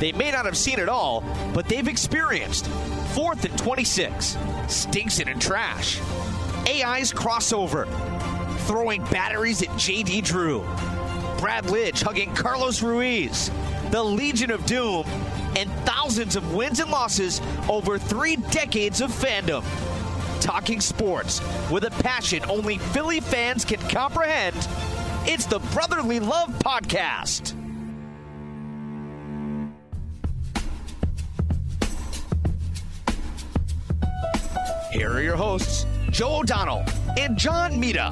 They may not have seen it all, but they've experienced. Fourth and 26, stinks it in trash. AI's crossover, throwing batteries at JD Drew. Brad Lidge hugging Carlos Ruiz. The Legion of Doom, and thousands of wins and losses over three decades of fandom. Talking sports with a passion only Philly fans can comprehend. It's the Brotherly Love Podcast. Here are your hosts, Joe O'Donnell and John Mita.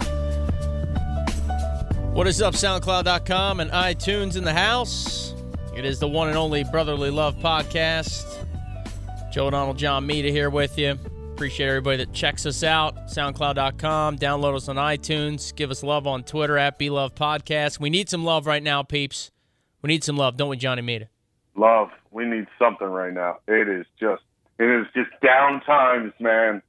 What is up, SoundCloud.com and iTunes in the house? It is the one and only Brotherly Love Podcast. Joe O'Donnell, John Mita here with you. Appreciate everybody that checks us out. SoundCloud.com. Download us on iTunes. Give us love on Twitter at BeLove Podcast. We need some love right now, peeps. We need some love, don't we, Johnny Mita? Love. We need something right now. It is just, it is just down times, man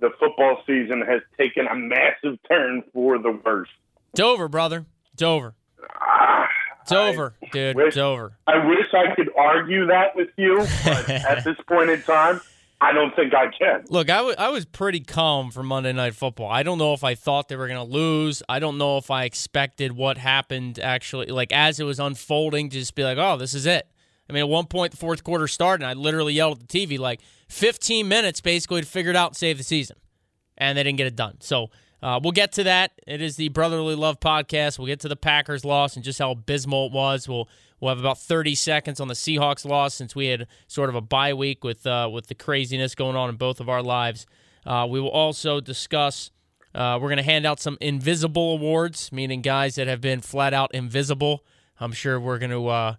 the football season has taken a massive turn for the worse. It's over, brother. It's over. Ah, it's I over, dude. Wish, it's over. I wish I could argue that with you, but at this point in time, I don't think I can. Look, I, w- I was pretty calm for Monday Night Football. I don't know if I thought they were going to lose. I don't know if I expected what happened actually, like as it was unfolding, to just be like, oh, this is it. I mean, at one point, the fourth quarter started, and I literally yelled at the TV, like, 15 minutes basically to figure it out and save the season. And they didn't get it done. So uh, we'll get to that. It is the Brotherly Love podcast. We'll get to the Packers loss and just how abysmal it was. We'll we'll have about 30 seconds on the Seahawks loss since we had sort of a bye week with uh, with the craziness going on in both of our lives. Uh, we will also discuss. Uh, we're going to hand out some invisible awards, meaning guys that have been flat out invisible. I'm sure we're going to uh,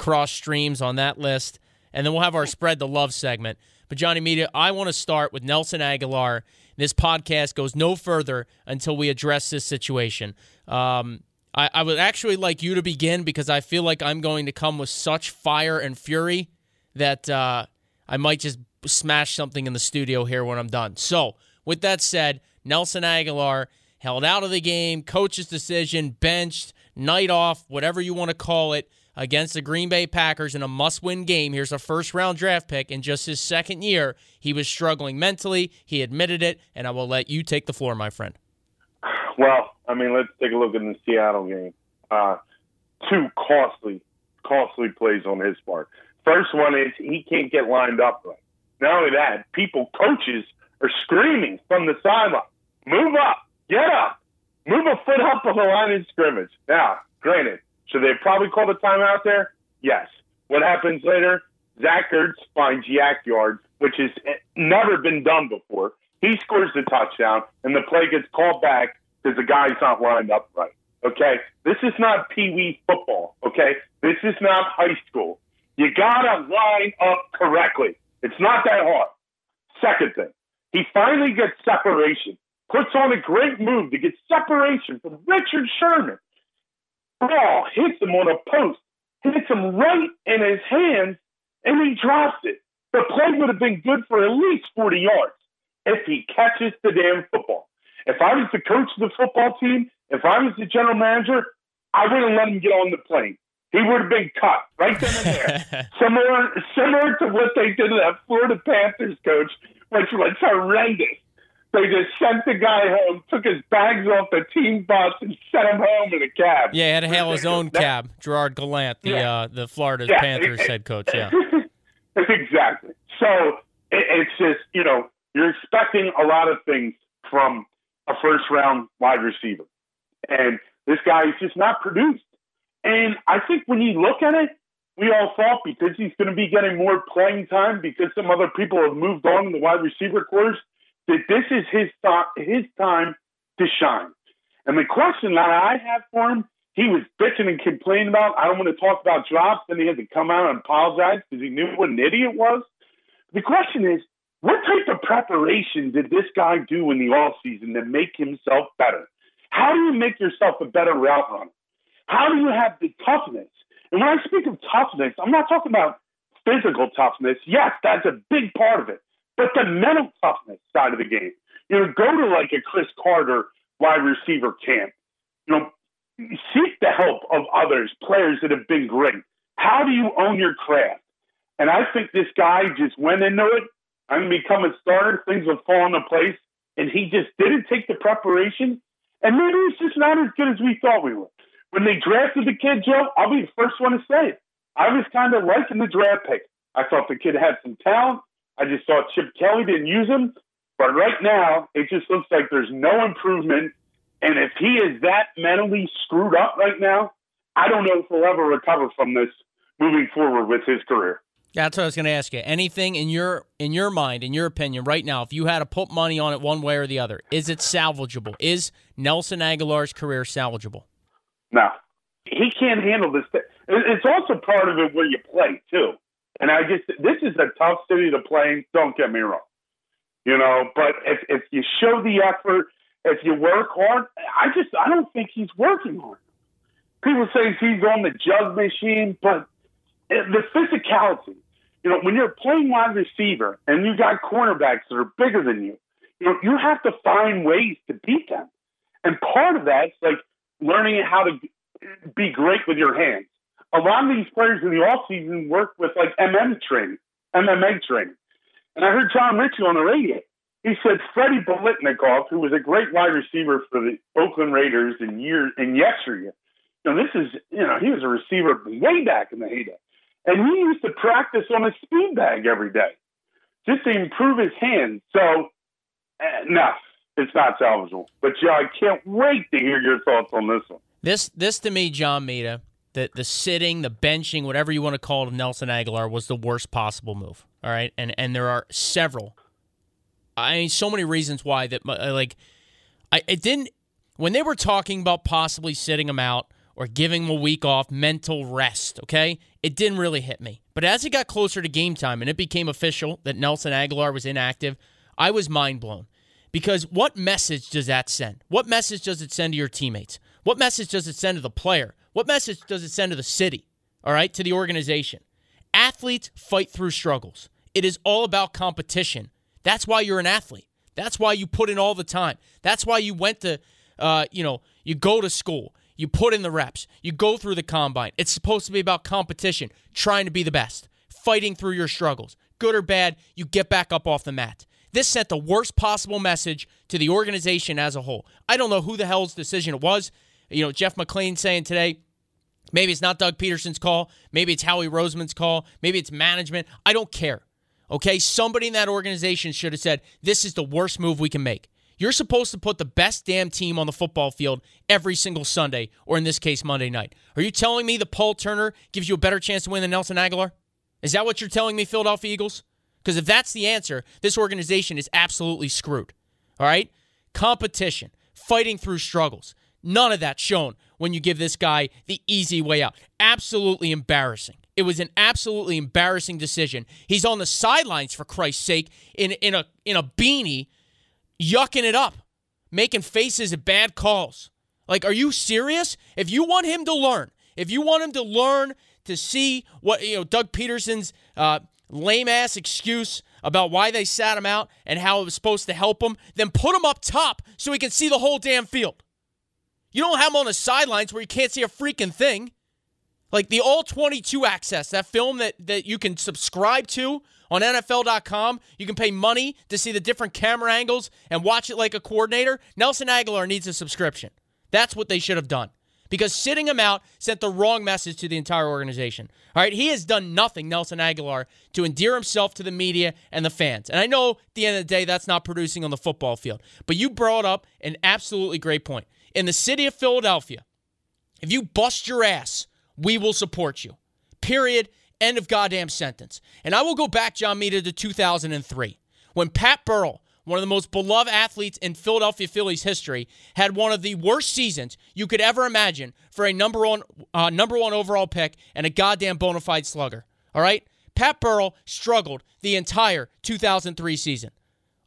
cross streams on that list. And then we'll have our spread the love segment. But Johnny Mita, I want to start with Nelson Agholor. This podcast goes no further until we address this situation. Um, I, I would actually like you to begin because I feel like I'm going to come with such fire and fury that uh, I might just smash something in the studio here when I'm done. So, with that said, Nelson Agholor held out of the game, coach's decision, benched, night off, whatever you want to call it against the Green Bay Packers in a must win game. Here's a first round draft pick. In just his second year, he was struggling mentally. He admitted it, and I will let you take the floor, my friend. Well, I mean, let's take a look at the Seattle game. Uh, two costly, costly plays on his part. First one is he can't get lined up right. Not only that, people, coaches are screaming from the sideline, move up, get up, move a foot up on the line of scrimmage. Now, granted, should they probably call the timeout there? Yes. What happens later? Zach Ertz finds YAC yards, which has never been done before. He scores the touchdown, and the play gets called back because the guy's not lined up right. Okay? This is not Pee Wee football. Okay? This is not high school. You got to line up correctly. It's not that hard. Second thing, he finally gets separation, puts on a great move to get separation from Richard Sherman ball hits him on a post, hits him right in his hands, and he drops it. The play would have been good for at least 40 yards if he catches the damn football. If I was the coach of the football team, if I was the general manager, I wouldn't let him get on the plane. He would have been cut right then and there. similar, similar to what they did to that Florida Panthers coach, which was horrendous. They just sent the guy home, took his bags off the team bus, and sent him home in a cab. Yeah, he had to hail his own cab. Gerard Gallant, the yeah. uh, the Florida yeah. Panthers head coach. Yeah, exactly. So it, it's just you know you're expecting a lot of things from a first round wide receiver, and this guy is just not produced. And I think when you look at it, we all thought because he's going to be getting more playing time because some other people have moved on in the wide receiver course that this is his th- his time to shine. And the question that I have for him, he was bitching and complaining about. I don't want to talk about drops. Then he had to come out and apologize because he knew what an idiot was. The question is, what type of preparation did this guy do in the off season to make himself better? How do you make yourself a better route runner? How do you have the toughness? And when I speak of toughness, I'm not talking about physical toughness. Yes, that's a big part of it but the mental toughness side of the game. You know, go to like a Cris Carter wide receiver camp. You know, seek the help of others, players that have been great. How do you own your craft? And I think this guy just went into it. I'm going to become a starter. Things will fall into place. And he just didn't take the preparation. And maybe he's just not as good as we thought we were. When they drafted the kid, Joe, I'll be the first one to say it. I was kind of liking the draft pick. I thought the kid had some talent. I just thought Chip Kelly didn't use him. But right now, it just looks like there's no improvement. And if he is that mentally screwed up right now, I don't know if he'll ever recover from this moving forward with his career. That's what I was going to ask you. Anything in your in your mind, in your opinion, right now, if you had to put money on it one way or the other, is it salvageable? Is Nelson Agholor's career salvageable? No, he can't handle this. It's also part of it where you play too. And I just this is a tough city to play. Don't get me wrong, you know. But if if you show the effort, if you work hard, I just I don't think he's working hard. People say he's on the jug machine, but the physicality. You know, when you're playing wide receiver and you got cornerbacks that are bigger than you, you know, you have to find ways to beat them. And part of that's like learning how to be great with your hands. A lot of these players in the off season work with like MM training, MMA training. And I heard Jon Ritchie on the radio. He said Freddie Biletnikoff, who was a great wide receiver for the Oakland Raiders in years in yesteryear. Know, this is you know, he was a receiver way back in the heyday. And he used to practice on a speed bag every day just to improve his hands. So, uh, no, it's not salvageable. But, yeah, I can't wait to hear your thoughts on this one. This, this to me, John Mita, the, the sitting, the benching, whatever you want to call it, of Nelson Agholor was the worst possible move. All right. And, and there are several. I mean, so many reasons why that, uh, like, I, it didn't, when they were talking about possibly sitting him out, or giving him a week off, mental rest, okay? It didn't really hit me. But as it got closer to game time and it became official that Nelson Agholor was inactive, I was mind blown. Because what message does that send? What message does it send to your teammates? What message does it send to the player? What message does it send to the city? All right, to the organization. Athletes fight through struggles. It is all about competition. That's why you're an athlete. That's why you put in all the time. That's why you went to, uh, you know, you go to school. You put in the reps. You go through the combine. It's supposed to be about competition, trying to be the best, fighting through your struggles. Good or bad, you get back up off the mat. This sent the worst possible message to the organization as a whole. I don't know who the hell's decision it was. You know, Jeff McLane saying today, maybe it's not Doug Pederson's call. Maybe it's Howie Roseman's call. Maybe it's management. I don't care. Okay? Somebody in that organization should have said, this is the worst move we can make. You're supposed to put the best damn team on the football field every single Sunday, or in this case, Monday night. Are you telling me that Paul Turner gives you a better chance to win than Nelson Agholor? Is that what you're telling me, Philadelphia Eagles? Because if that's the answer, this organization is absolutely screwed. All right? Competition, fighting through struggles. None of that shown when you give this guy the easy way out. Absolutely embarrassing. It was an absolutely embarrassing decision. He's on the sidelines for Christ's sake in in a in a beanie yucking it up, making faces at bad calls. Like, are you serious? If you want him to learn, if you want him to learn to see what, you know, Doug Pederson's uh, lame ass excuse about why they sat him out and how it was supposed to help him, then put him up top so he can see the whole damn field. You don't have him on the sidelines where you can't see a freaking thing. Like the all 22 access, that film that, that you can subscribe to on NFL.com. You can pay money to see the different camera angles and watch it like a coordinator. Nelson Agholor needs a subscription. That's what they should have done. Because sitting him out sent the wrong message to the entire organization. All right, he has done nothing, Nelson Agholor, to endear himself to the media and the fans. And I know at the end of the day, that's not producing on the football field. But you brought up an absolutely great point. In the city of Philadelphia, if you bust your ass, we will support you. Period. End of goddamn sentence. And I will go back, John Mita, to 2003 when Pat Burrell, one of the most beloved athletes in Philadelphia Phillies history, had one of the worst seasons you could ever imagine for a number one, uh, number one overall pick and a goddamn bona fide slugger. All right? Pat Burrell struggled the entire 2003 season.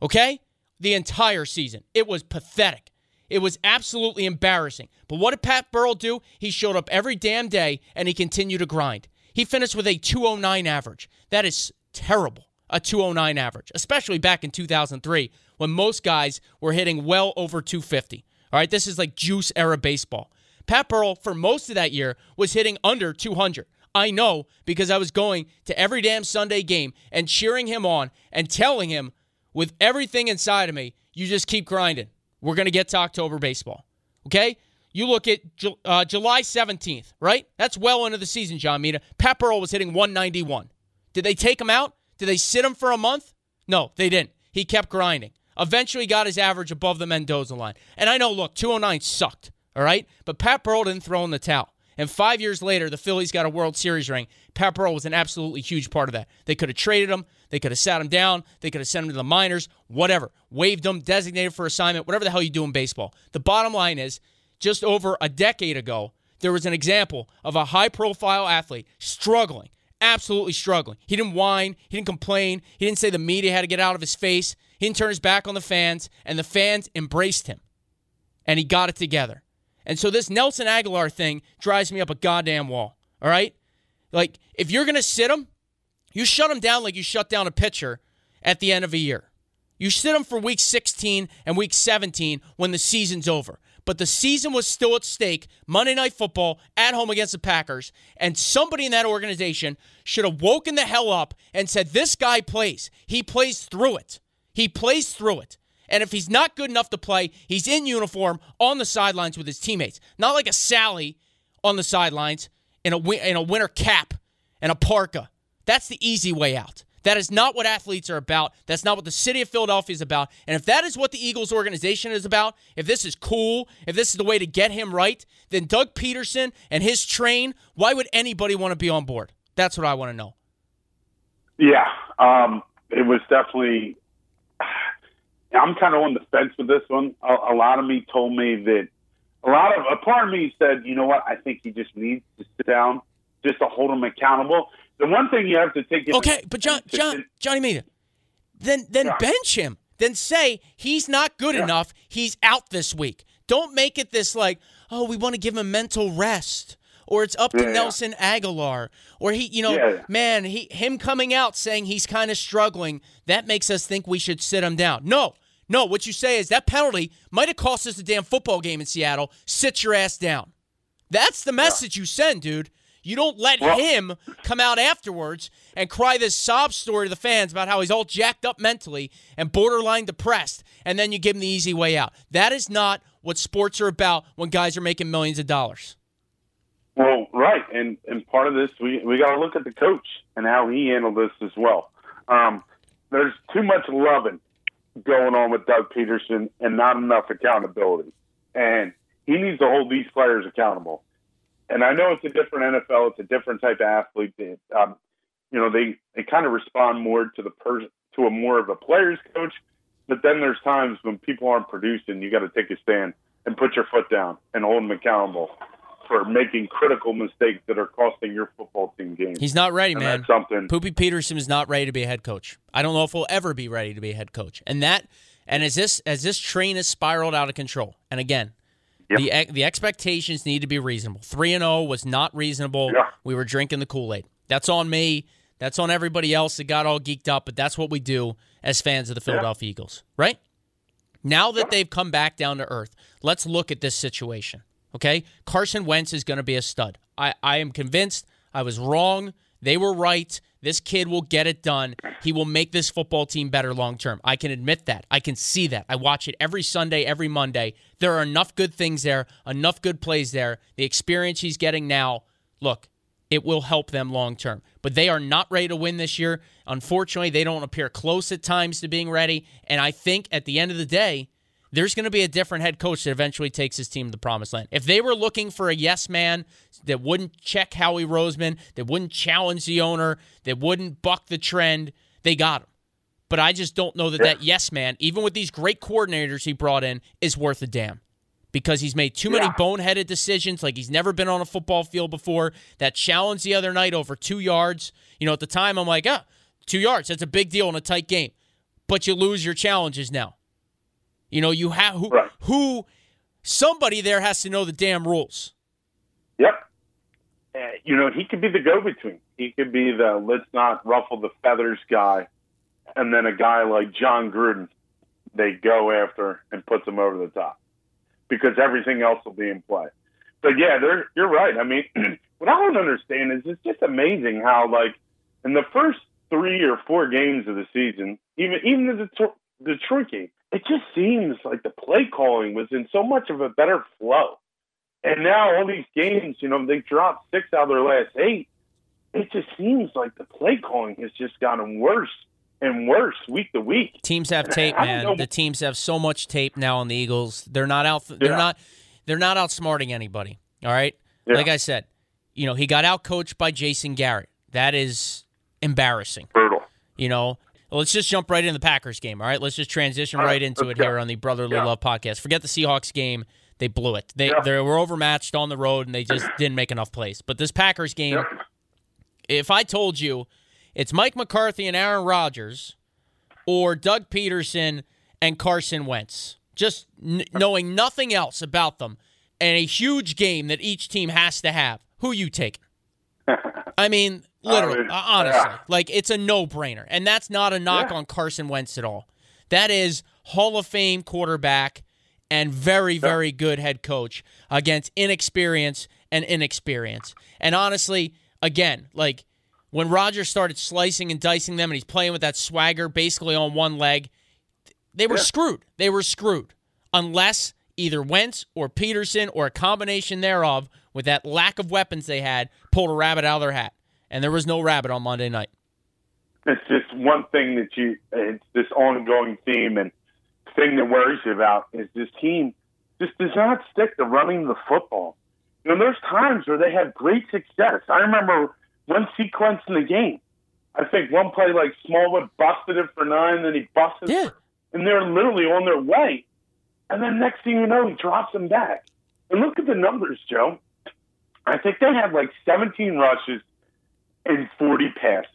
Okay? The entire season. It was pathetic. It was absolutely embarrassing. But what did Pat Burrell do? He showed up every damn day and he continued to grind. He finished with a 209 average. That is terrible, a 209 average, especially back in 2003 when most guys were hitting well over 250. All right, this is like juice era baseball. Pat Burrell, for most of that year, was hitting under 200, I know because I was going to every damn Sunday game and cheering him on and telling him with everything inside of me, you just keep grinding. We're going to get to October baseball. Okay? You look at uh, July 17th, right? That's well into the season, John Mita. Pat Burrell was hitting 191. Did they take him out? Did they sit him for a month? No, they didn't. He kept grinding. Eventually got his average above the Mendoza line. And I know, look, 209 sucked, all right? But Pat didn't throw in the towel. And five years later, the Phillies got a World Series ring. Pat was an absolutely huge part of that. They could have traded him. They could have sat him down. They could have sent him to the minors, whatever. Waived him, designated for assignment, whatever the hell you do in baseball. The bottom line is just over a decade ago, there was an example of a high profile athlete struggling, absolutely struggling. He didn't whine, he didn't complain, he didn't say the media had to get out of his face, he didn't turn his back on the fans, and the fans embraced him. And he got it together. And so this Nelson Agholor thing drives me up a goddamn wall. All right? Like, if you're going to sit him, you shut him down like you shut down a pitcher at the end of a year. You sit him for week 16 and week 17 when the season's over. But the season was still at stake. Monday Night Football at home against the Packers. And somebody in that organization should have woken the hell up and said, This guy plays. He plays through it. He plays through it. And if he's not good enough to play, he's in uniform on the sidelines with his teammates. Not like a Sally on the sidelines in a, in a winter cap and a parka. That's the easy way out. That is not what athletes are about. That's not what the city of Philadelphia is about. And if that is what the Eagles organization is about, if this is cool, if this is the way to get him right, then Doug Pederson and his train, why would anybody want to be on board? That's what I want to know. Yeah, um, it was definitely. I'm kind of on the fence with this one. A, a lot of me told me that a lot of a part of me said, you know what, I think he just needs to sit down just to hold him accountable. The one thing you have to take. Okay, but John, John, Johnny Mita, then then yeah. bench him. Then say he's not good yeah. enough. He's out this week. Don't make it this like, oh, we want to give him mental rest, or it's up to yeah, Nelson Agholor, or he, you know, man, he him coming out saying he's kind of struggling. That makes us think we should sit him down. No, no. What you say is that penalty might have cost us a damn football game in Seattle. Sit your ass down. That's the message you send, dude. You don't let well, him come out afterwards and cry this sob story to the fans about how he's all jacked up mentally and borderline depressed, and then you give him the easy way out. That is not what sports are about when guys are making millions of dollars. Well, right, and and part of this we we got to look at the coach and how he handled this as well. Um, there's too much loving going on with Doug Pederson and not enough accountability, and he needs to hold these players accountable and I know it's a different NFL. It's a different type of athlete. Um, you know, they they kind of respond more to the person to a more of a player's coach. But then there's times when people aren't producing, you got to take a stand and put your foot down and hold them accountable for making critical mistakes that are costing your football team games. He's not ready, and man. something. Poopy Pederson is not ready to be a head coach. I don't know if he'll ever be ready to be a head coach. And that, and as this as this train has spiraled out of control, and again, Yep. The the expectations need to be reasonable. 3 and 0 was not reasonable. Yeah. We were drinking the Kool-Aid. That's on me. That's on everybody else that got all geeked up, but that's what we do as fans of the Philadelphia yeah. Eagles, right? Now that they've come back down to earth, let's look at this situation. Okay? Carson Wentz is going to be a stud. I, I am convinced I was wrong. They were right. This kid will get it done. He will make this football team better long term. I can admit that. I can see that. I watch it every Sunday, every Monday. There are enough good things there, enough good plays there. The experience he's getting now, look, it will help them long term. But they are not ready to win this year. Unfortunately, they don't appear close at times to being ready. And I think at the end of the day, there's going to be a different head coach that eventually takes his team to the promised land. If they were looking for a yes man that wouldn't check Howie Roseman, that wouldn't challenge the owner, that wouldn't buck the trend, they got him. But I just don't know that yeah. that yes man, even with these great coordinators he brought in, is worth a damn. Because he's made too many boneheaded decisions, like he's never been on a football field before. That challenge the other night over two yards. You know, at the time, I'm like, ah, two yards, that's a big deal in a tight game. But you lose your challenges now. You know, you have who, right. who somebody there has to know the damn rules. Yep. Uh, you know, he could be the go-between. He could be the let's not ruffle the feathers guy, and then a guy like Jon Gruden, they go after and puts him over the top because everything else will be in play. But yeah, you're right. I mean, what I don't understand is it's just amazing how like in the first three or four games of the season, even even the Detroit, game, it just seems like the play calling was in so much of a better flow. And now all these games, you know, they dropped six out of their last eight. It just seems like the play calling has just gotten worse and worse week to week. Teams have tape, man. The teams have so much tape now on the Eagles. They're not out. They're yeah. not. They're not outsmarting anybody. All right. Yeah. Like I said, you know, he got out coached by Jason Garrett. That is embarrassing. Brutal. You know, let's just jump right into the Packers game. All right, let's just transition right, right into it go. here on the Brotherly yeah. Love podcast. Forget the Seahawks game; they blew it. They yeah. they were overmatched on the road, and they just didn't make enough plays. But this Packers game, yeah. if I told you it's Mike McCarthy and Aaron Rodgers, or Doug Pederson and Carson Wentz, just n- knowing nothing else about them, and a huge game that each team has to have, who you take? I mean, literally, uh, honestly, yeah. like it's a no-brainer, and that's not a knock yeah. on Carson Wentz at all. That is Hall of Fame quarterback and very, very good head coach against inexperience and inexperience. And honestly, again, like when Rodgers started slicing and dicing them and he's playing with that swagger basically on one leg, they were yeah. screwed. They were screwed. Unless either Wentz or Pederson or a combination thereof with that lack of weapons they had pulled a rabbit out of their hat. And there was no rabbit on Monday night. It's just one thing that you, it's this ongoing theme and thing that worries you about is this team just does not stick to running the football. You know, there's times where they have great success. I remember one sequence in the game. I think one play like Smallwood busted it for nine, then he busted yeah. and they're literally on their way. And then next thing you know, he drops them back. And look at the numbers, Joe. I think they had like 17 rushes and 40 passes.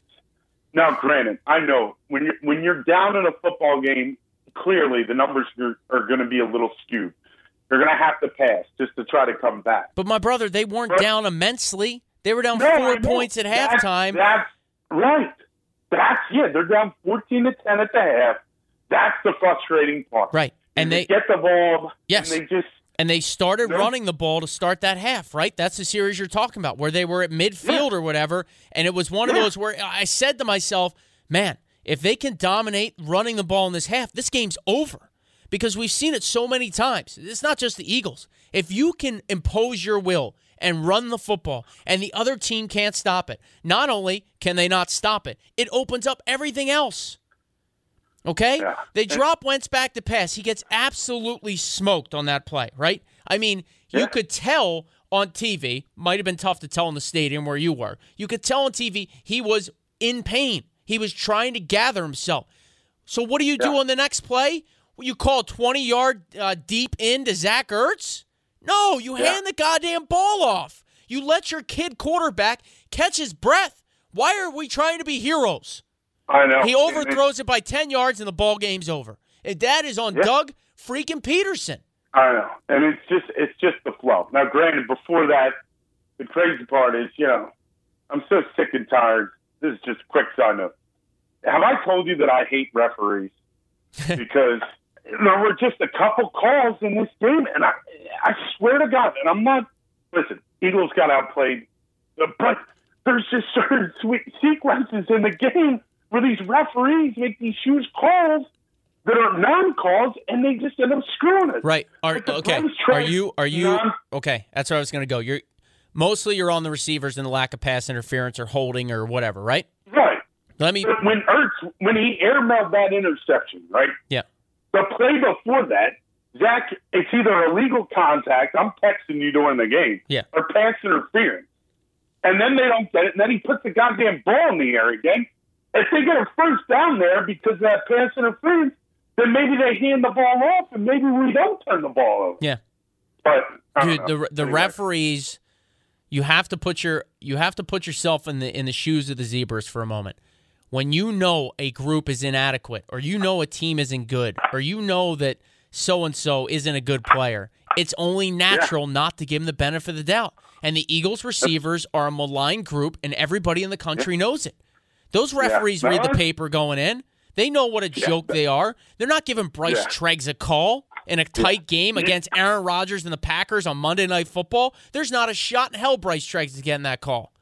Now, granted, I know when you're when you're down in a football game, clearly the numbers are, are going to be a little skewed. You're going to have to pass just to try to come back. But my brother, they weren't but, down immensely. They were down no, four points at that's, halftime. That's right. That's yeah. They're down fourteen to ten at the half. That's the frustrating part. Right, and they, they, get the ball. Yes, and they just and they started running the ball to start that half. Right, that's the series you're talking about, where they were at midfield yeah. or whatever, and it was one of those where I said to myself, "Man, if they can dominate running the ball in this half, this game's over." Because we've seen it so many times. It's not just the Eagles. If you can impose your will and run the football, and the other team can't stop it. Not only can they not stop it, it opens up everything else. Okay? Yeah. They drop Wentz back to pass. He gets absolutely smoked on that play, right? I mean, yeah. you could tell on TV, might have been tough to tell in the stadium where you were. You could tell on TV he was in pain. He was trying to gather himself. So what do you yeah. do on the next play? Well, you call 20 yard uh, deep into Zach Ertz? No, you hand the goddamn ball off. You let your kid quarterback catch his breath. Why are we trying to be heroes? I know. He overthrows it by 10 yards and the ball game's over. And that is on yeah. Doug freaking Pederson. I know. And it's just it's just the flow. Now granted before that the crazy part is, you know, I'm so sick and tired. This is just a quick side note. Have I told you that I hate referees? because there were just a couple calls in this game, and I, I swear to God, and I'm not. Listen, Eagles got outplayed, but there's just certain sweet sequences in the game where these referees make these huge calls that are non-calls, and they just end up screwing us. Right? Are, like okay? Are you? Are you? Non- okay, that's where I was going to go. You're mostly you're on the receivers and the lack of pass interference or holding or whatever, right? Right. Let me. When Ertz, when he airmailed that interception, right? Yeah. The play before that, Zach, it's either illegal contact, I'm texting you during the game, yeah. or pass interference. And then they don't get it, and then he puts the goddamn ball in the air again. If they get a first down there because of that pass interference, then maybe they hand the ball off, and maybe we don't turn the ball over. Yeah. But dude, the the anyway. referees, you have to put your you have to put yourself in the in the shoes of the zebras for a moment when you know a group is inadequate or you know a team isn't good or you know that so and so isn't a good player, it's only natural yeah. not to give them the benefit of the doubt. And the Eagles receivers are a maligned group, and everybody in the country yeah. knows it. Those referees yeah. read the paper going in. They know what a joke they are. They're not giving Bryce Treggs a call in a tight game against Aaron Rodgers and the Packers on Monday Night Football, there's not a shot in hell Bryce Treggs is getting that call,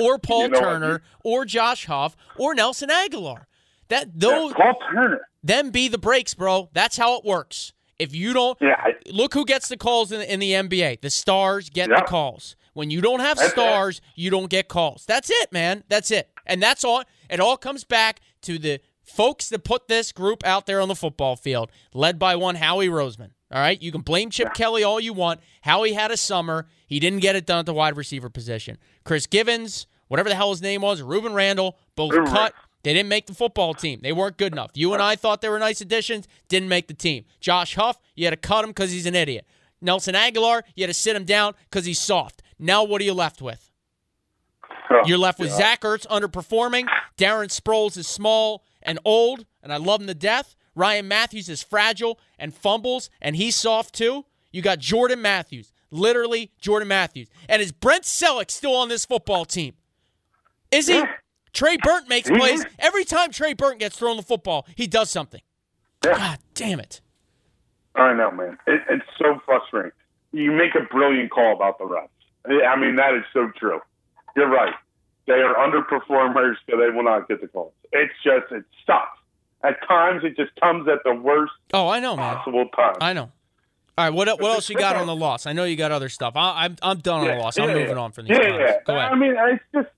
or Paul You know Turner, dude? or Josh Huff, or Nelson Agholor. That those Paul Turner. them be the breaks, bro. That's how it works. If you don't Yeah, I, look who gets the calls in, in the NBA. The stars get Yeah. the calls. When you don't have That's it. stars, you don't get calls. That's it, man. That's it. And that's all. It all comes back to the folks that put this group out there on the football field, led by one Howie Roseman. All right, you can blame Chip Kelly all you want. Howie had a summer. He didn't get it done at the wide receiver position. Chris Givens, whatever the hell his name was, Rueben Randle, both Reuben cut. They didn't make the football team. They weren't good enough. You and I thought they were nice additions, didn't make the team. Josh Huff, you had to cut him because he's an idiot. Nelson Agholor, you had to sit him down because he's soft. Now what are you left with? Oh, You're left with God. Zach Ertz underperforming. Darren Sproles is small and old, and I love him to death. Ryan Mathews is fragile and fumbles, and he's soft too. You got Jordan Matthews, literally Jordan Matthews. And is Brent Celek still on this football team? Is he? Yeah. Trey Burton makes plays. Every time Trey Burton gets thrown the football, he does something. Yeah. God damn it. I know, man. It, it's so frustrating. You make a brilliant call about the refs. I mean, that is so true. You're right. They are underperformers, so they will not get the calls. It's just, it sucks. At times, it just comes at the worst Oh, I know, man. possible time. I know. All right, what what else you got on the loss? I know you got other stuff. I, I'm I'm done on the loss. I'm yeah, moving yeah. on from these. Yeah, yeah. Go ahead. I mean, it's just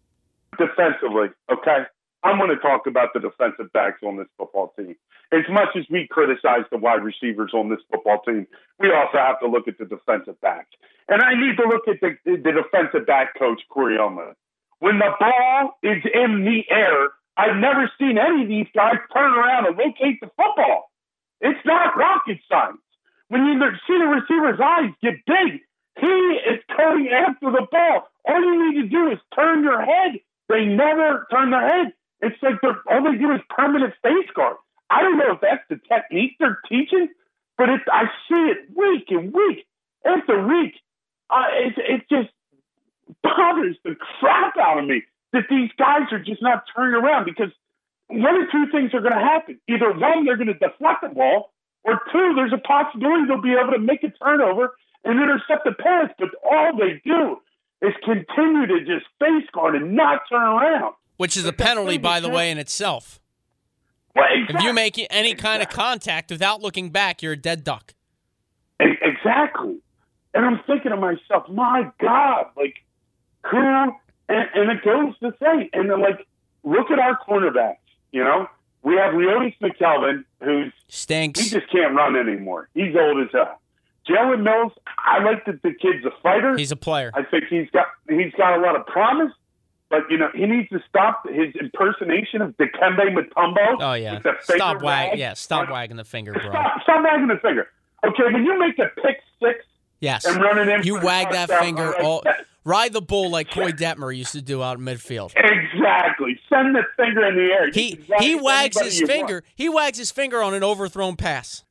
defensively, okay? I'm going to talk about the defensive backs on this football team. As much as we criticize the wide receivers on this football team, we also have to look at the defensive backs. And I need to look at the, the defensive back coach, Corey. When the ball is in the air, I've never seen any of these guys turn around and locate the football. It's not rocket science. When you see the receiver's eyes get big, he is coming after the ball. All you need to do is turn your head. They never turn their head. It's like they're all they do is permanent face guard. I don't know if that's the technique they're teaching, but it, I see it week and week after week. Uh, it, it just bothers the crap out of me that these guys are just not turning around because one or two things are going to happen. Either one, they're going to deflect the ball, or two, there's a possibility they'll be able to make a turnover and intercept the pass. But all they do is continue to just face guard and not turn around. Which is a penalty, by the way, in itself. Well, If exactly. you make any kind of contact without looking back, you're a dead duck. Exactly. And I'm thinking to myself, my God, like, who? And, and it goes to say, and then, like, look at our cornerbacks, you know? We have Leodis McKelvin, who's, stinks. he just can't run anymore. He's old as hell. Jalen Mills, I like that the kid's a fighter. He's a player. I think he's got he's got a lot of promise, but you know he needs to stop his impersonation of Dikembe Mutombo. Oh yeah. the finger Stop wag. wag. Yeah. Stop wagging the finger, bro. Stop, stop wagging the finger. Okay, when you make a pick six Yes. and running in, You wag that finger. All, right, ride the bull like Koy Detmer used to do out in midfield. Exactly. Send the finger in the air. You He he wags his you want. finger. He wags his finger on an overthrown pass.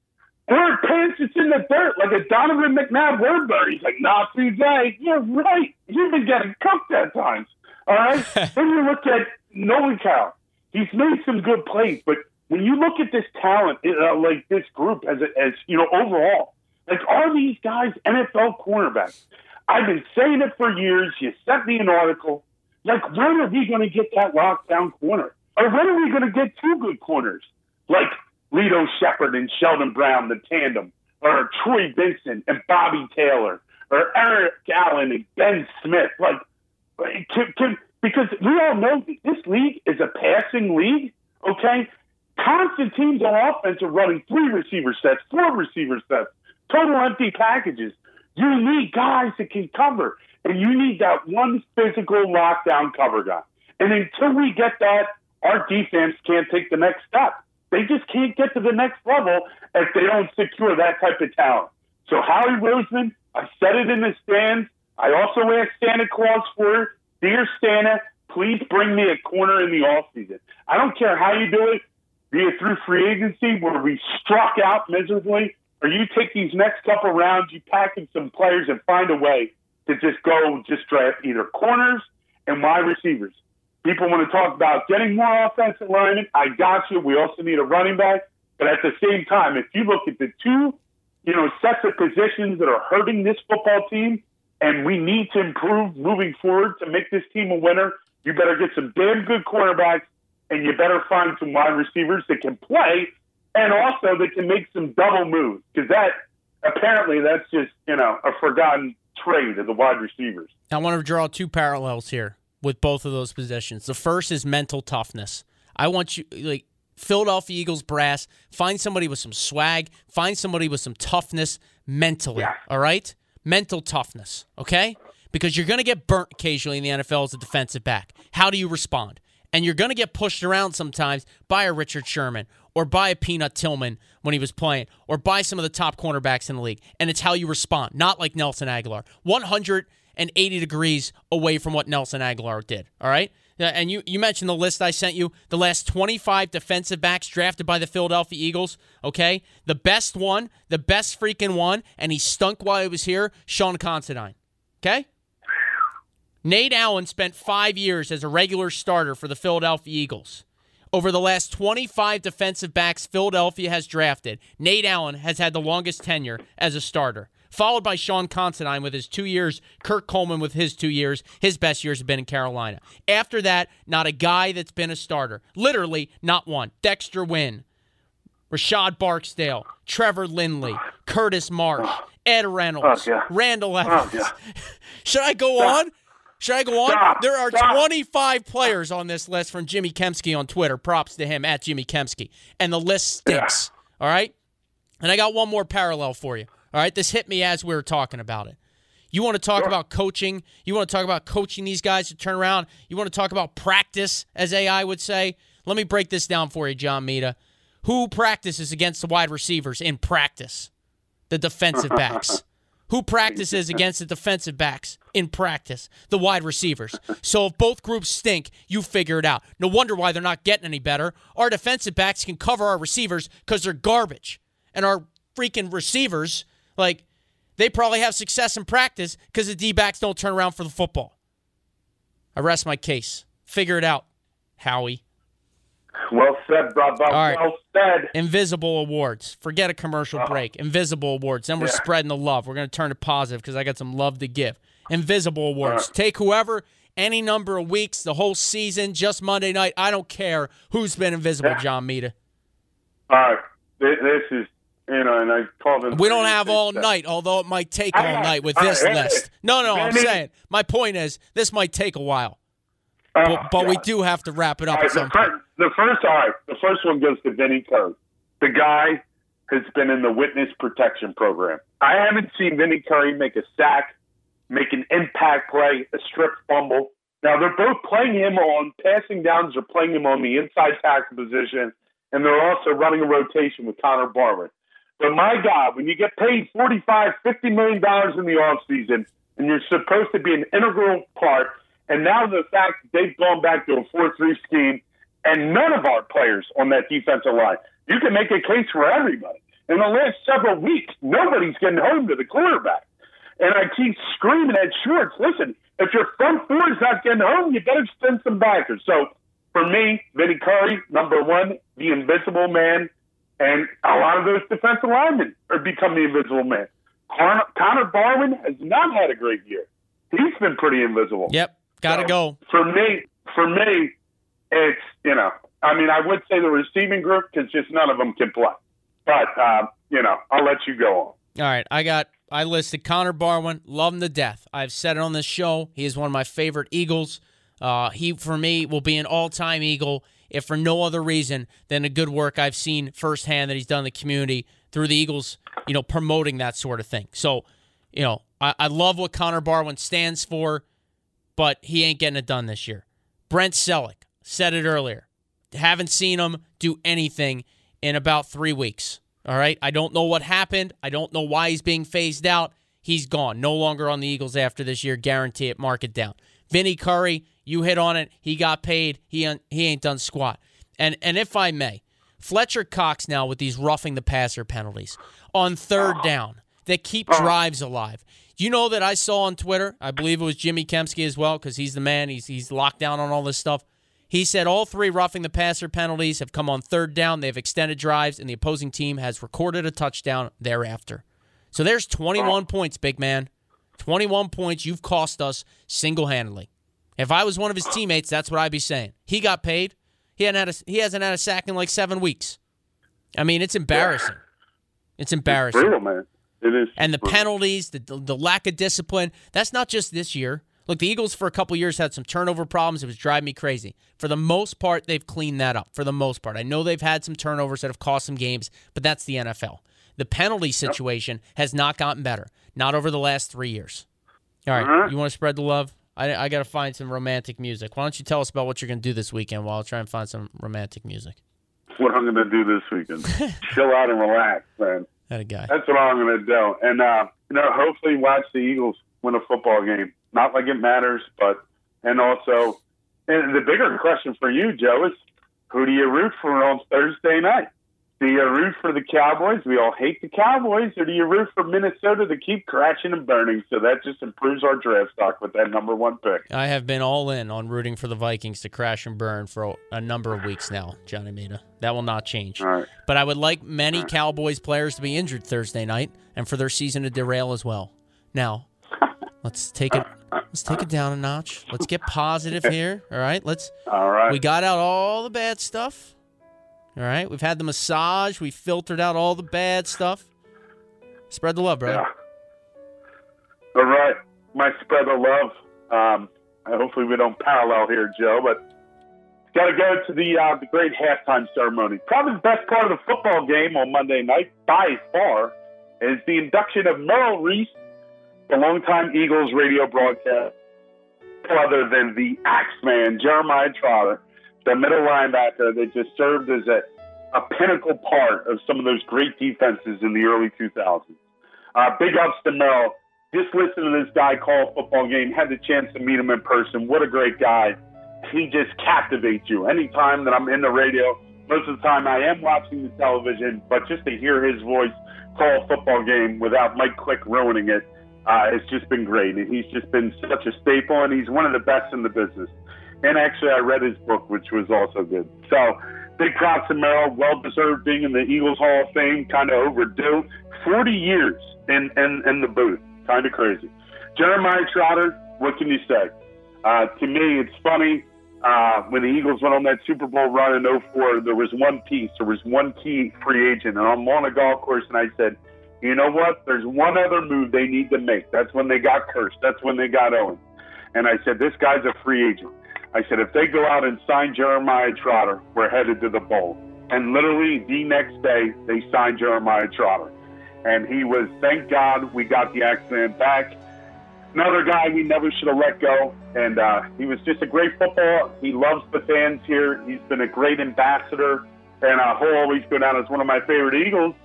Or pants it's in the dirt like a Donovan McNabb word bird. He's like, not today. You're right. You've been getting cooked at times. All right? then you look at Nolan Carroll. He's made some good plays, but when you look at this talent, uh, like this group as, a, as you know, overall, like are these guys NFL cornerbacks? I've been saying it for years. You sent me an article. Like, when are we going to get that lockdown corner? Or when are we going to get two good corners? Like Lito Sheppard and Sheldon Brown, the tandem, or Troy Vincent and Bobby Taylor, or Eric Allen and Ben Smith. Like, can, can, because we all know this league is a passing league, okay? Constant teams on offense are running three receiver sets, four receiver sets, total empty packages. You need guys that can cover, and you need that one physical lockdown cover guy. And until we get that, our defense can't take the next step. They just can't get to the next level if they don't secure that type of talent. So Howie Roseman, I said it in the stands. I also asked Santa Claus for. Dear Santa, please bring me a corner in the offseason. I don't care how you do it, be it through free agency where we struck out miserably, or you take these next couple rounds, you pack in some players and find a way to just go just draft either corners and wide receivers. People want to talk about getting more offensive linemen. I got you. We also need a running back. But at the same time, if you look at the two you know, sets of positions that are hurting this football team, and we need to improve moving forward to make this team a winner. You better get some damn good cornerbacks, and you better find some wide receivers that can play, and also that can make some double moves because that apparently that's just you know a forgotten trade of the wide receivers. I want to draw two parallels here with both of those positions. The first is mental toughness. I want you like Philadelphia Eagles brass, find somebody with some swag, find somebody with some toughness mentally. Yeah. All right? Mental toughness, okay? Because you're going to get burnt occasionally in the NFL as a defensive back. How do you respond? And you're going to get pushed around sometimes by a Richard Sherman or by a Peanut Tillman when he was playing or by some of the top cornerbacks in the league. And it's how you respond, not like Nelson Agholor. 180 degrees away from what Nelson Agholor did, all right? Yeah, And you, you mentioned the list I sent you, the last 25 defensive backs drafted by the Philadelphia Eagles, okay? The best one, the best freaking one, and he stunk while he was here, Sean Considine, okay? Nate Allen spent five years as a regular starter for the Philadelphia Eagles. Over the last 25 defensive backs Philadelphia has drafted, Nate Allen has had the longest tenure as a starter, followed by Sean Considine with his two years, Kurt Coleman with his two years. His best years have been in Carolina. After that, not a guy that's been a starter. Literally, not one. Dexter Wynn, Rashad Barksdale, Trevard Lindley, Curtis Marsh, Ed Reynolds, Oh, yeah. Randall Evans. yeah. Should I go on? Should I go on? Stop. There are Stop. 25 players on this list from Jimmy Kempski on Twitter. Props to him at Jimmy Kempski. And the list stinks. All right? And I got one more parallel for you. All right? This hit me as we were talking about it. You want to talk about coaching? You want to talk about coaching these guys to turn around? You want to talk about practice, as AI would say? Let me break this down for you, John Mita. Who practices against the wide receivers in practice? The defensive backs. Who practices against the defensive backs in practice? The wide receivers. So if both groups stink, you figure it out. No wonder why they're not getting any better. Our defensive backs can cover our receivers because they're garbage. And our freaking receivers, like, they probably have success in practice because the D backs don't turn around for the football. I rest my case. Figure it out, Howie. Well said, brother. All right. Well said. Invisible awards. Forget a commercial break. Invisible awards. Then we're Yeah. spreading the love. We're going to turn it positive because I got some love to give. Invisible uh-huh. awards. Take whoever, any number of weeks, the whole season, just Monday night. I don't care who's been invisible, Yeah. John Mita. All right. This is, you know, and I called him. We don't have all night, although it might take all night with this list. No, no, I'm saying. My point is, this might take a while. Oh, But, but we do have to wrap it up right, the, first, the first, all right, the first one goes to Vinny Curry. The guy has been in the witness protection program. I haven't seen Vinny Curry make a sack, make an impact play, a strip fumble. Now they're both playing him on passing downs. They're playing him on the inside tackle position, and they're also running a rotation with Connor Barwin. But my God, when you get paid $45, $50 million in the offseason, and you're supposed to be an integral part, and now the fact they've gone back to a 4 3 scheme, and none of our players on that defensive line, you can make a case for everybody. In the last several weeks, nobody's getting home to the quarterback. And I keep screaming at Schwartz, listen, if your front four is not getting home, you better send some backers. So for me, Vinny Curry, number one, the invisible man. And a lot of those defensive linemen are become the invisible man. Connor, Connor Barwin has not had a great year. He's been pretty invisible. Yep, got to So, go. For me, for me, it's you know, I mean, I would say the receiving group because just none of them can play. But uh, you know, I'll let you go on. All right, I got I listed Connor Barwin, love him to death. I've said it on this show. He is one of my favorite Eagles. Uh, he for me will be an all-time Eagle if for no other reason than the good work I've seen firsthand that he's done in the community through the Eagles, you know, promoting that sort of thing. So, you know, I, I love what Connor Barwin stands for, but he ain't getting it done this year. Brent Celek said it earlier. Haven't seen him do anything in about three weeks. All right. I don't know what happened. I don't know why he's being phased out. He's gone. No longer on the Eagles after this year. Guarantee it. Mark it down. Vinny Curry, you hit on it. He got paid. He un- he ain't done squat. And and if I may, Fletcher Cox now with these roughing the passer penalties on third down that keep uh. drives alive. You know that I saw on Twitter. I believe it was Jimmy Kempski as well because he's the man. He's he's locked down on all this stuff. He said all three roughing the passer penalties have come on third down. They've extended drives, and the opposing team has recorded a touchdown thereafter. So there's 21 points, big man. 21 points you've cost us single handedly. If I was one of his teammates, that's what I'd be saying. He got paid. He hadn't had a, he hasn't had a sack in like seven weeks. I mean, it's embarrassing. It's embarrassing. Brutal, man. It is. And the brutal. penalties, the, the lack of discipline. That's not just this year. Look, the Eagles for a couple years had some turnover problems. It was driving me crazy. For the most part, they've cleaned that up. For the most part, I know they've had some turnovers that have cost some games, but that's the NFL. The penalty situation has not gotten better. Not over the last three years. All right, Uh-huh. you want to spread the love? I, I got to find some romantic music. Why don't you tell us about what you're going to do this weekend while I try and find some romantic music? what I'm going to do this weekend. Chill out and relax, man. That a guy. That's what I'm going to do. And, uh, you know, hopefully watch the Eagles win a football game. Not like it matters, but, and also, and the bigger question for you, Joe, is who do you root for on Thursday night? Do you root for the Cowboys? We all hate the Cowboys. Or do you root for Minnesota to keep crashing and burning? So that just improves our draft stock with that number one pick. I have been all in on rooting for the Vikings to crash and burn for a, number of weeks now, Johnny Mita. That will not change. Right. But I would like many Cowboys players to be injured Thursday night and for their season to derail as well. Now, let's take it let's take it down a notch. Let's get positive here. All right. Let's All right. we got out all the bad stuff. All right. We've had the massage. We filtered out all the bad stuff. Spread the love, brother. Yeah. All right. My spread of love. Um, hopefully we don't parallel here, Joe, but got to go to the uh, the great halftime ceremony. Probably the best part of the football game on Monday night by far is the induction of Merrill Reese, the longtime Eagles radio broadcast, other than the Axeman Jeremiah Trotter, the middle linebacker that just served as a, a pinnacle part of some of those great defenses in the early 2000s. Uh, big ups to Merrill. Just listen to this guy call a football game. Had the chance to meet him in person. What a great guy. He just captivates you. Anytime that I'm in the radio, most of the time I am watching the television, but just to hear his voice call a football game without Mike Quick ruining it, uh, it's just been great. And he's just been such a staple, and he's one of the best in the business. And actually, I read his book, which was also good. So, big props to Merrill. Well deserved being in the Eagles Hall of Fame. Kind of overdue. 40 years in, in, in the booth. Kind of crazy. Jeremiah Trotter, what can you say? Uh, to me, it's funny. Uh, when the Eagles went on that Super Bowl run in 04, there was one piece, there was one key free agent. And I'm on a golf course, and I said, you know what? There's one other move they need to make. That's when they got cursed. That's when they got Owen. And I said, this guy's a free agent. I said, if they go out and sign Jeremiah Trotter, we're headed to the bowl. And literally the next day, they signed Jeremiah Trotter. And he was, thank God, we got the Axeman back. Another guy we never should have let go. And uh, he was just a great football. He loves the fans here. He's been a great ambassador. And uh, he'll always go down as one of my favorite Eagles.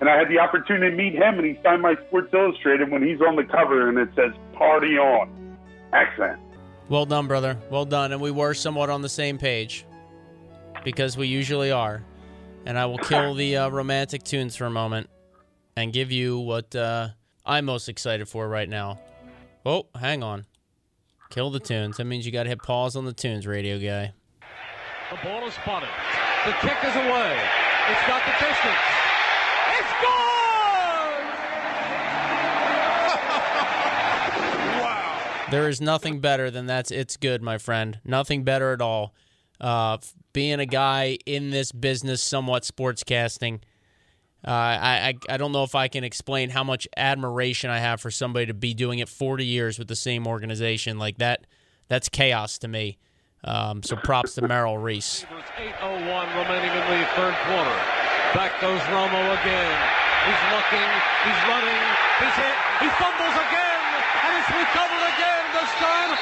And I had the opportunity to meet him, and he signed my Sports Illustrated when he's on the cover, and it says "Party On." Accent. Well done, brother. Well done. And we were somewhat on the same page because we usually are. And I will kill the uh, romantic tunes for a moment and give you what uh, I'm most excited for right now. Oh, hang on. Kill the tunes. That means you got to hit pause on the tunes, radio guy. The ball is spotted. The kick is away. It's got the distance. It's gone! There is nothing better than that's it's good, my friend. Nothing better at all. Uh, being a guy in this business, somewhat sportscasting, uh, I, I I don't know if I can explain how much admiration I have for somebody to be doing it 40 years with the same organization like that. That's chaos to me. Um, so props to Merrill Reese. 8.01 remaining in the third quarter. Back goes Romo again. He's looking. He's running. He's hit. He fumbles again. And it's recovered time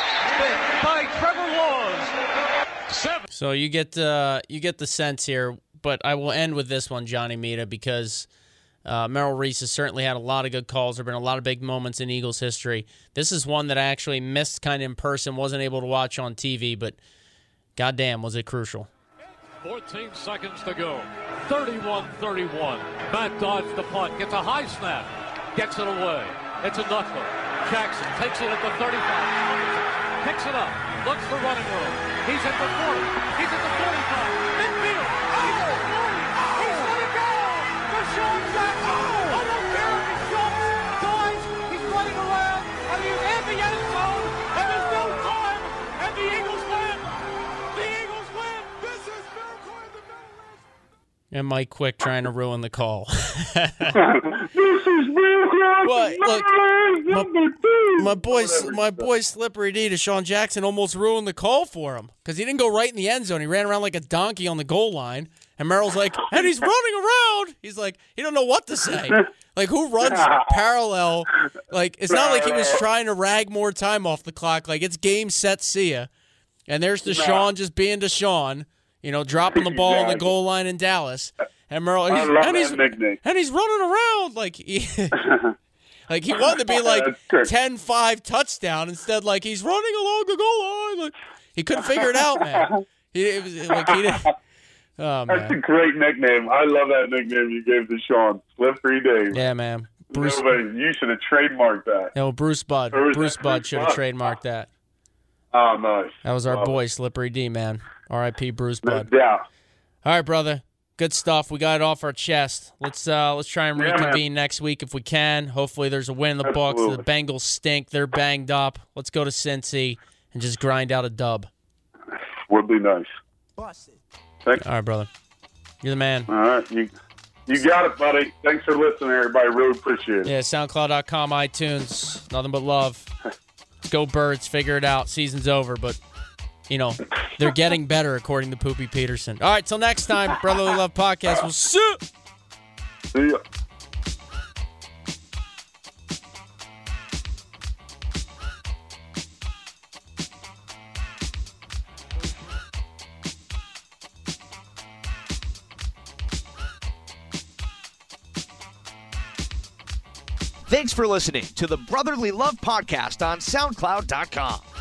by Trevor Laws. Seven. So you get uh, you get the sense here, but I will end with this one, Johnny Mita, because uh, Merrill Reese has certainly had a lot of good calls. There have been a lot of big moments in Eagles history. This is one that I actually missed kind of in person, wasn't able to watch on TV, but goddamn, was it crucial. 14 seconds to go. 31-31. Matt Dodge the punt. Gets a high snap. Gets it away. It's a knuckler. Jackson takes it at the 35. Picks it up. Looks for running room. He's at the 40. He's at the 45. Midfield. Oh! oh. He's going to go! DeSean Jackson! Oh! I don't care if he dives, he's running around, and he's in the end zone, and there's no time, and the Eagles win! The Eagles win! This is miracle in the middle And Mike Quick trying to ruin the call. this is miracle! Well, look, number two. My boy, Whatever. my boy, Slippery D, DeSean Jackson almost ruined the call for him because he didn't go right in the end zone. He ran around like a donkey on the goal line, and Merrill's like, and he's running around. He's like, he don't know what to say. Like, who runs parallel? Like, it's not like he was trying to rag more time off the clock. Like, it's game, set, see ya. And there's DeSean just being DeSean, you know, dropping the ball on the goal line in Dallas. And Merrill, and I he's, love and that he's, nickname. and he's running around like he, like he wanted to be like That's 10-5 touchdown instead like he's running along the goal line like he couldn't figure it out man he it was like he didn't oh That's a great nickname. I love that nickname you gave to Sean. Slippery Dave. yeah man Bruce Nobody, you should have trademarked that. no Bruce Bud Bruce Bud should have trademarked that Oh, nice. that was our Love boy Slippery D man R.I.P. Bruce Bud doubt. all right brother good stuff we got it off our chest let's uh let's try and Yeah, man. reconvene next week if we can hopefully there's a win in the books the Bengals stink they're banged up let's go to Cincy and just grind out a dub Would be nice. Thanks. all right brother you're the man All right. You, you got it, buddy. Thanks for listening, everybody. Really appreciate it. Yeah, SoundCloud.com, iTunes, nothing but love. Let's go birds, figure it out. Season's over, but you know they're getting better according to Poopy Pederson. All right, till next time, Brotherly Love Podcast. We'll see. See ya. Thanks for listening to the Brotherly Love Podcast on SoundCloud.com.